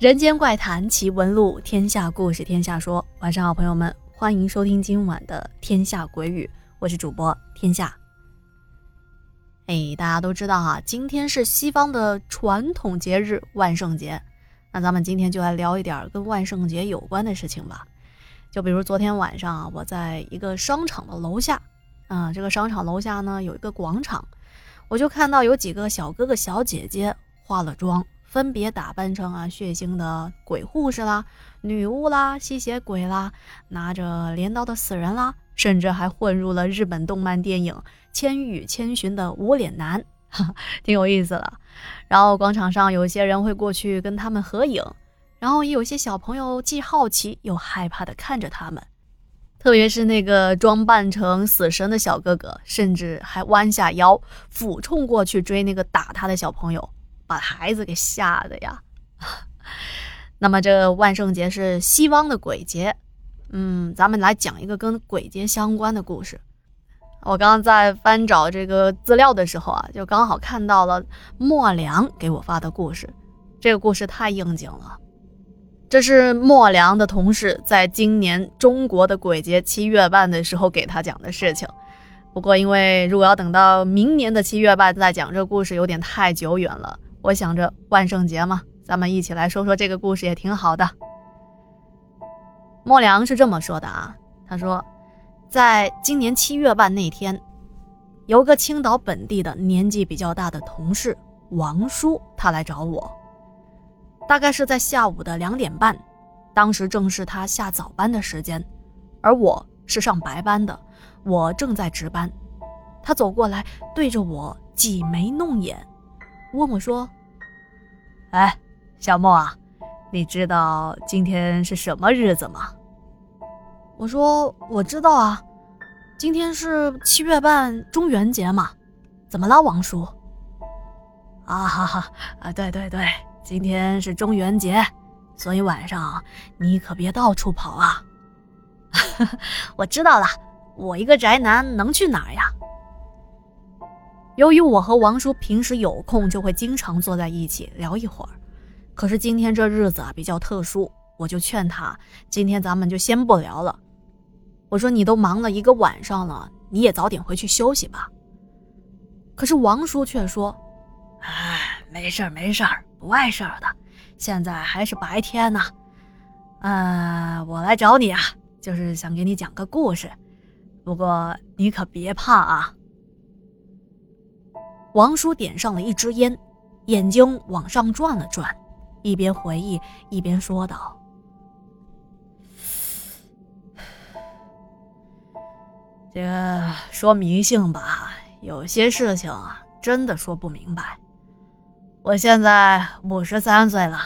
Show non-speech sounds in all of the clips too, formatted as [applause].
人间怪谈奇闻录，天下故事天下说。晚上好，朋友们，欢迎收听今晚的《天下鬼语》，我是主播天下。哎，大家都知道哈，今天是西方的传统节日万圣节。那咱们今天就来聊一点跟万圣节有关的事情吧。就比如昨天晚上啊，我在一个商场的楼下，啊，这个商场楼下呢有一个广场，我就看到有几个小哥哥小姐姐化了妆。分别打扮成啊血腥的鬼护士啦、女巫啦、吸血鬼啦、拿着镰刀的死人啦，甚至还混入了日本动漫电影《千与千寻》的无脸男，哈 [laughs] 挺有意思的。然后广场上有些人会过去跟他们合影，然后也有些小朋友既好奇又害怕的看着他们，特别是那个装扮成死神的小哥哥，甚至还弯下腰俯冲过去追那个打他的小朋友。把孩子给吓的呀！[laughs] 那么这万圣节是西方的鬼节，嗯，咱们来讲一个跟鬼节相关的故事。我刚刚在翻找这个资料的时候啊，就刚好看到了莫良给我发的故事。这个故事太应景了，这是莫良的同事在今年中国的鬼节七月半的时候给他讲的事情。不过因为如果要等到明年的七月半再讲这故事，有点太久远了。我想着万圣节嘛，咱们一起来说说这个故事也挺好的。莫良是这么说的啊，他说，在今年七月半那天，有个青岛本地的年纪比较大的同事王叔，他来找我，大概是在下午的两点半，当时正是他下早班的时间，而我是上白班的，我正在值班。他走过来，对着我挤眉弄眼。问我说：“哎，小莫啊，你知道今天是什么日子吗？”我说：“我知道啊，今天是七月半中元节嘛。怎么了，王叔？”啊哈哈啊，对对对，今天是中元节，所以晚上你可别到处跑啊。[laughs] 我知道了，我一个宅男能去哪儿呀？由于我和王叔平时有空就会经常坐在一起聊一会儿，可是今天这日子啊比较特殊，我就劝他今天咱们就先不聊了。我说你都忙了一个晚上了，你也早点回去休息吧。可是王叔却说：“哎，没事儿没事儿，不碍事儿的，现在还是白天呢。嗯，我来找你啊，就是想给你讲个故事，不过你可别怕啊。”王叔点上了一支烟，眼睛往上转了转，一边回忆一边说道：“ [sighs] 这个说迷信吧，有些事情啊，真的说不明白。我现在五十三岁了，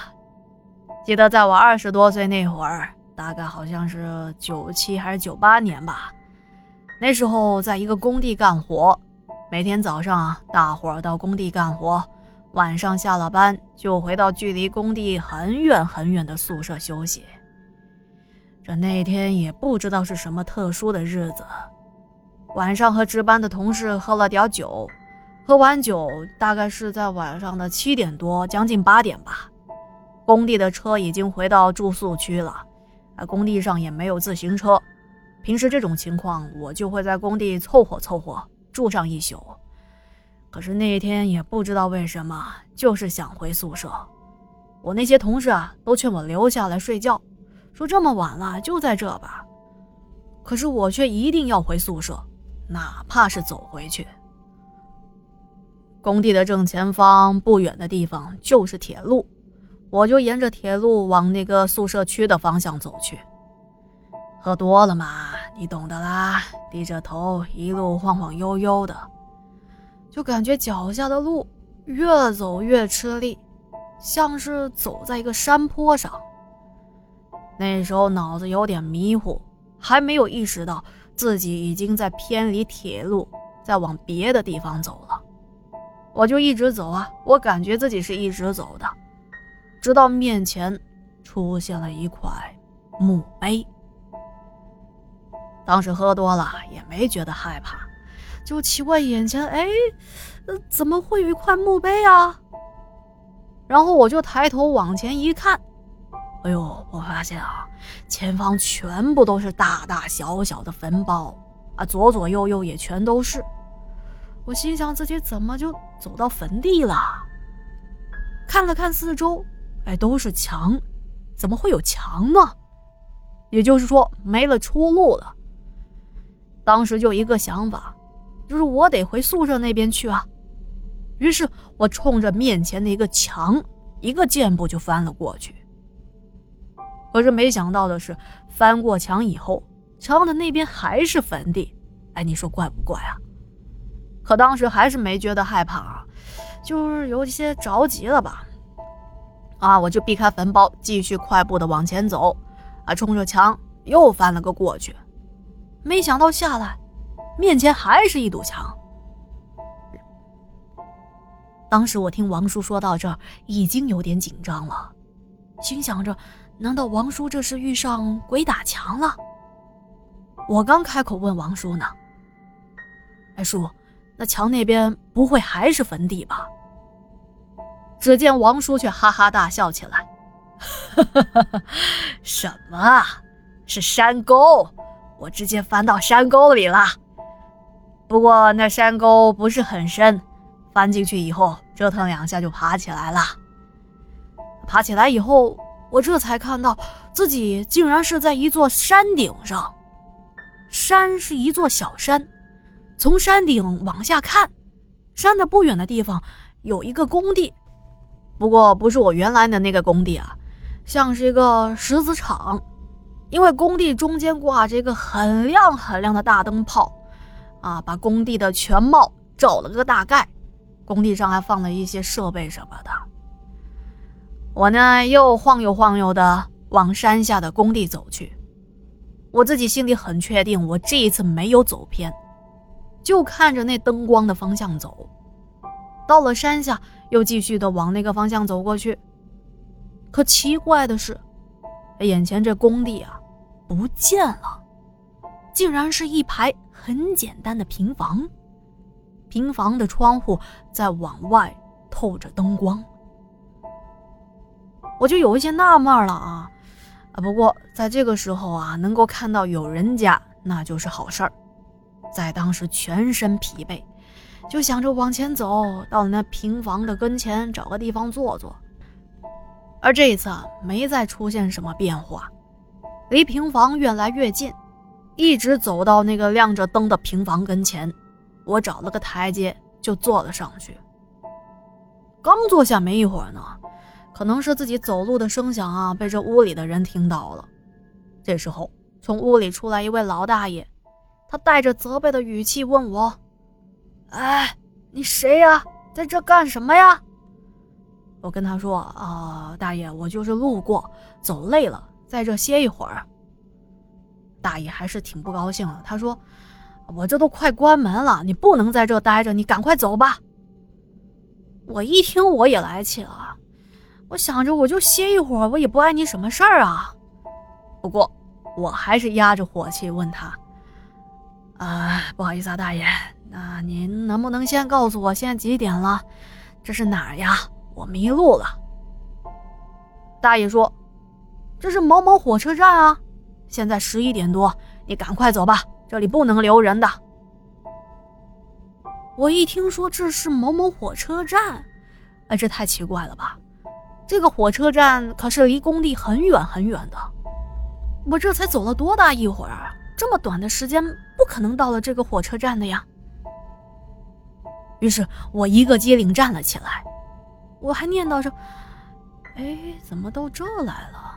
记得在我二十多岁那会儿，大概好像是九七还是九八年吧，那时候在一个工地干活。”每天早上，大伙儿到工地干活，晚上下了班就回到距离工地很远很远的宿舍休息。这那天也不知道是什么特殊的日子，晚上和值班的同事喝了点酒，喝完酒大概是在晚上的七点多，将近八点吧。工地的车已经回到住宿区了，啊，工地上也没有自行车。平时这种情况，我就会在工地凑合凑合。住上一宿，可是那一天也不知道为什么，就是想回宿舍。我那些同事啊，都劝我留下来睡觉，说这么晚了就在这吧。可是我却一定要回宿舍，哪怕是走回去。工地的正前方不远的地方就是铁路，我就沿着铁路往那个宿舍区的方向走去。喝多了嘛，你懂的啦。低着头，一路晃晃悠悠的，就感觉脚下的路越走越吃力，像是走在一个山坡上。那时候脑子有点迷糊，还没有意识到自己已经在偏离铁路，在往别的地方走了。我就一直走啊，我感觉自己是一直走的，直到面前出现了一块墓碑。当时喝多了也没觉得害怕，就奇怪眼前，哎，怎么会有一块墓碑啊？然后我就抬头往前一看，哎呦，我发现啊，前方全部都是大大小小的坟包啊，左左右右也全都是。我心想自己怎么就走到坟地了？看了看四周，哎，都是墙，怎么会有墙呢？也就是说没了出路了。当时就一个想法，就是我得回宿舍那边去啊。于是我冲着面前的一个墙，一个箭步就翻了过去。可是没想到的是，翻过墙以后，墙的那边还是坟地。哎，你说怪不怪啊？可当时还是没觉得害怕啊，就是有一些着急了吧？啊，我就避开坟包，继续快步的往前走。啊，冲着墙又翻了个过去，没想到下来，面前还是一堵墙。当时我听王叔说到这儿，已经有点紧张了，心想着。难道王叔这是遇上鬼打墙了？我刚开口问王叔呢。哎，叔，那墙那边不会还是坟地吧？只见王叔却哈哈大笑起来：“ [laughs] 什么啊？是山沟？我直接翻到山沟里了。不过那山沟不是很深，翻进去以后折腾两下就爬起来了。爬起来以后。”我这才看到自己竟然是在一座山顶上，山是一座小山，从山顶往下看，山的不远的地方有一个工地，不过不是我原来的那个工地啊，像是一个石子厂，因为工地中间挂着一个很亮很亮的大灯泡，啊，把工地的全貌照了个大概，工地上还放了一些设备什么的。我呢，又晃悠晃悠的往山下的工地走去。我自己心里很确定，我这一次没有走偏，就看着那灯光的方向走。到了山下，又继续的往那个方向走过去。可奇怪的是，眼前这工地啊，不见了，竟然是一排很简单的平房，平房的窗户在往外透着灯光。我就有一些纳闷了啊，啊！不过在这个时候啊，能够看到有人家，那就是好事儿。在当时全身疲惫，就想着往前走，到那平房的跟前，找个地方坐坐。而这一次啊，没再出现什么变化，离平房越来越近，一直走到那个亮着灯的平房跟前，我找了个台阶就坐了上去。刚坐下没一会儿呢。可能是自己走路的声响啊，被这屋里的人听到了。这时候，从屋里出来一位老大爷，他带着责备的语气问我：“哎，你谁呀？在这干什么呀？”我跟他说：“啊，大爷，我就是路过，走累了，在这歇一会儿。”大爷还是挺不高兴的，他说：“我这都快关门了，你不能在这待着，你赶快走吧。”我一听，我也来气了。我想着，我就歇一会儿，我也不碍你什么事儿啊。不过，我还是压着火气问他：“啊，不好意思啊，大爷，那您能不能先告诉我现在几点了？这是哪儿呀？我迷路了。”大爷说：“这是某某火车站啊，现在十一点多，你赶快走吧，这里不能留人的。”我一听说这是某某火车站，哎，这太奇怪了吧？这个火车站可是离工地很远很远的，我这才走了多大一会儿啊，这么短的时间不可能到了这个火车站的呀。于是我一个机灵站了起来，我还念叨着：“哎，怎么到这来了？”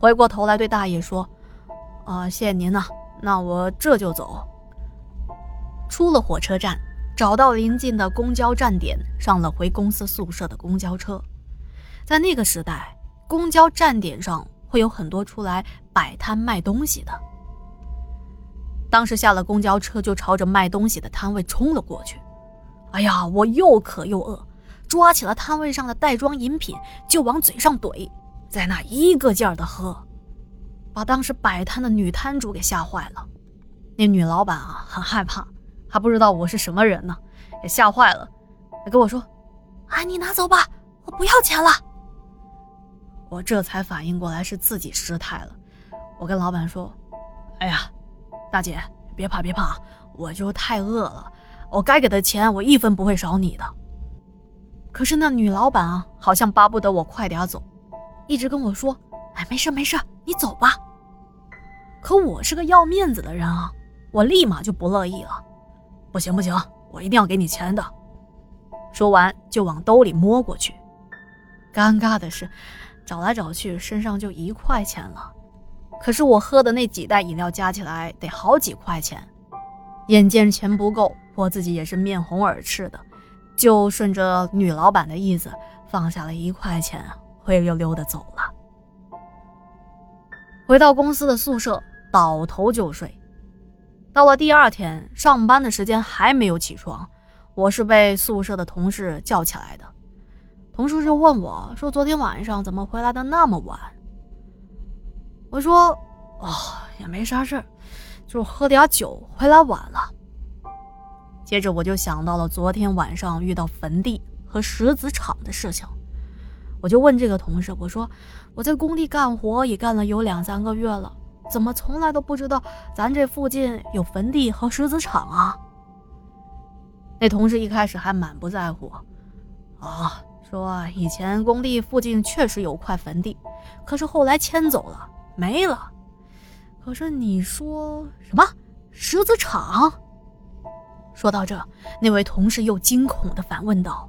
回过头来对大爷说：“啊，谢谢您呐，那我这就走。”出了火车站，找到临近的公交站点，上了回公司宿舍的公交车。在那个时代，公交站点上会有很多出来摆摊卖东西的。当时下了公交车，就朝着卖东西的摊位冲了过去。哎呀，我又渴又饿，抓起了摊位上的袋装饮品就往嘴上怼，在那一个劲儿的喝，把当时摆摊的女摊主给吓坏了。那女老板啊，很害怕，还不知道我是什么人呢，也吓坏了，还跟我说：“啊，你拿走吧，我不要钱了。”我这才反应过来是自己失态了。我跟老板说：“哎呀，大姐，别怕别怕，我就太饿了，我该给的钱我一分不会少你的。”可是那女老板啊，好像巴不得我快点走，一直跟我说：“哎，没事没事，你走吧。”可我是个要面子的人啊，我立马就不乐意了。不行不行，我一定要给你钱的。说完就往兜里摸过去，尴尬的是，找来找去身上就一块钱了。可是我喝的那几袋饮料加起来得好几块钱，眼见钱不够，我自己也是面红耳赤的，就顺着女老板的意思放下了一块钱，灰溜溜的走了。回到公司的宿舍，倒头就睡。到了第二天上班的时间还没有起床，我是被宿舍的同事叫起来的。同事就问我说：“昨天晚上怎么回来的那么晚？”我说：“哦，也没啥事儿，就喝点酒回来晚了。”接着我就想到了昨天晚上遇到坟地和石子厂的事情。我就问这个同事，我说我在工地干活也干了有两三个月了，怎么从来都不知道咱这附近有坟地和石子厂啊？那同事一开始还满不在乎，啊，说以前工地附近确实有块坟地，可是后来迁走了，没了。可是你说什么石子厂？说到这，那位同事又惊恐地反问道：“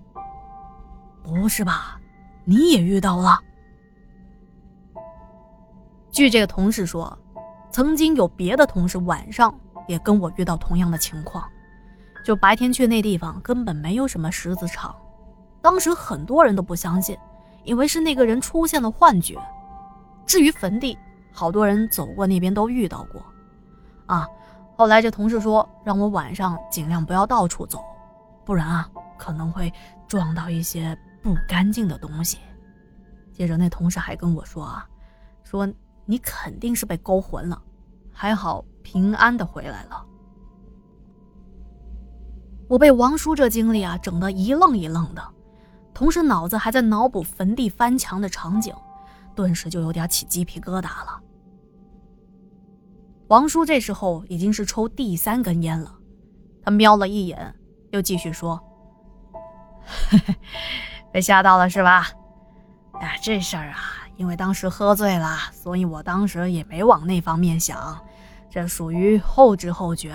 不是吧？”你也遇到了。据这个同事说，曾经有别的同事晚上也跟我遇到同样的情况，就白天去那地方根本没有什么石子厂，当时很多人都不相信，以为是那个人出现了幻觉。至于坟地，好多人走过那边都遇到过。啊，后来这同事说让我晚上尽量不要到处走，不然啊可能会撞到一些。不干净的东西。接着，那同事还跟我说啊，说你肯定是被勾魂了，还好平安的回来了。我被王叔这经历啊整得一愣一愣的，同时脑子还在脑补坟地翻墙的场景，顿时就有点起鸡皮疙瘩了。王叔这时候已经是抽第三根烟了，他瞄了一眼，又继续说：“嘿嘿。”被吓到了是吧？哎，这事儿啊，因为当时喝醉了，所以我当时也没往那方面想，这属于后知后觉。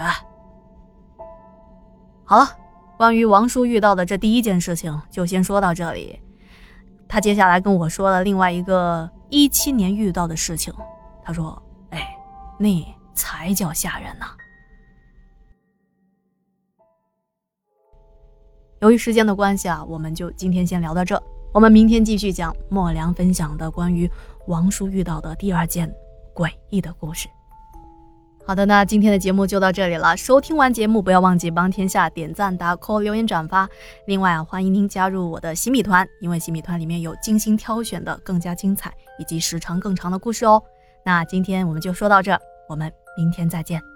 好了，关于王叔遇到的这第一件事情，就先说到这里。他接下来跟我说了另外一个一七年遇到的事情，他说：“哎，那才叫吓人呢。”由于时间的关系啊，我们就今天先聊到这。我们明天继续讲莫良分享的关于王叔遇到的第二件诡异的故事。好的，那今天的节目就到这里了。收听完节目，不要忘记帮天下点赞、打 call、留言、转发。另外啊，欢迎您加入我的洗米团，因为洗米团里面有精心挑选的更加精彩以及时长更长的故事哦。那今天我们就说到这，我们明天再见。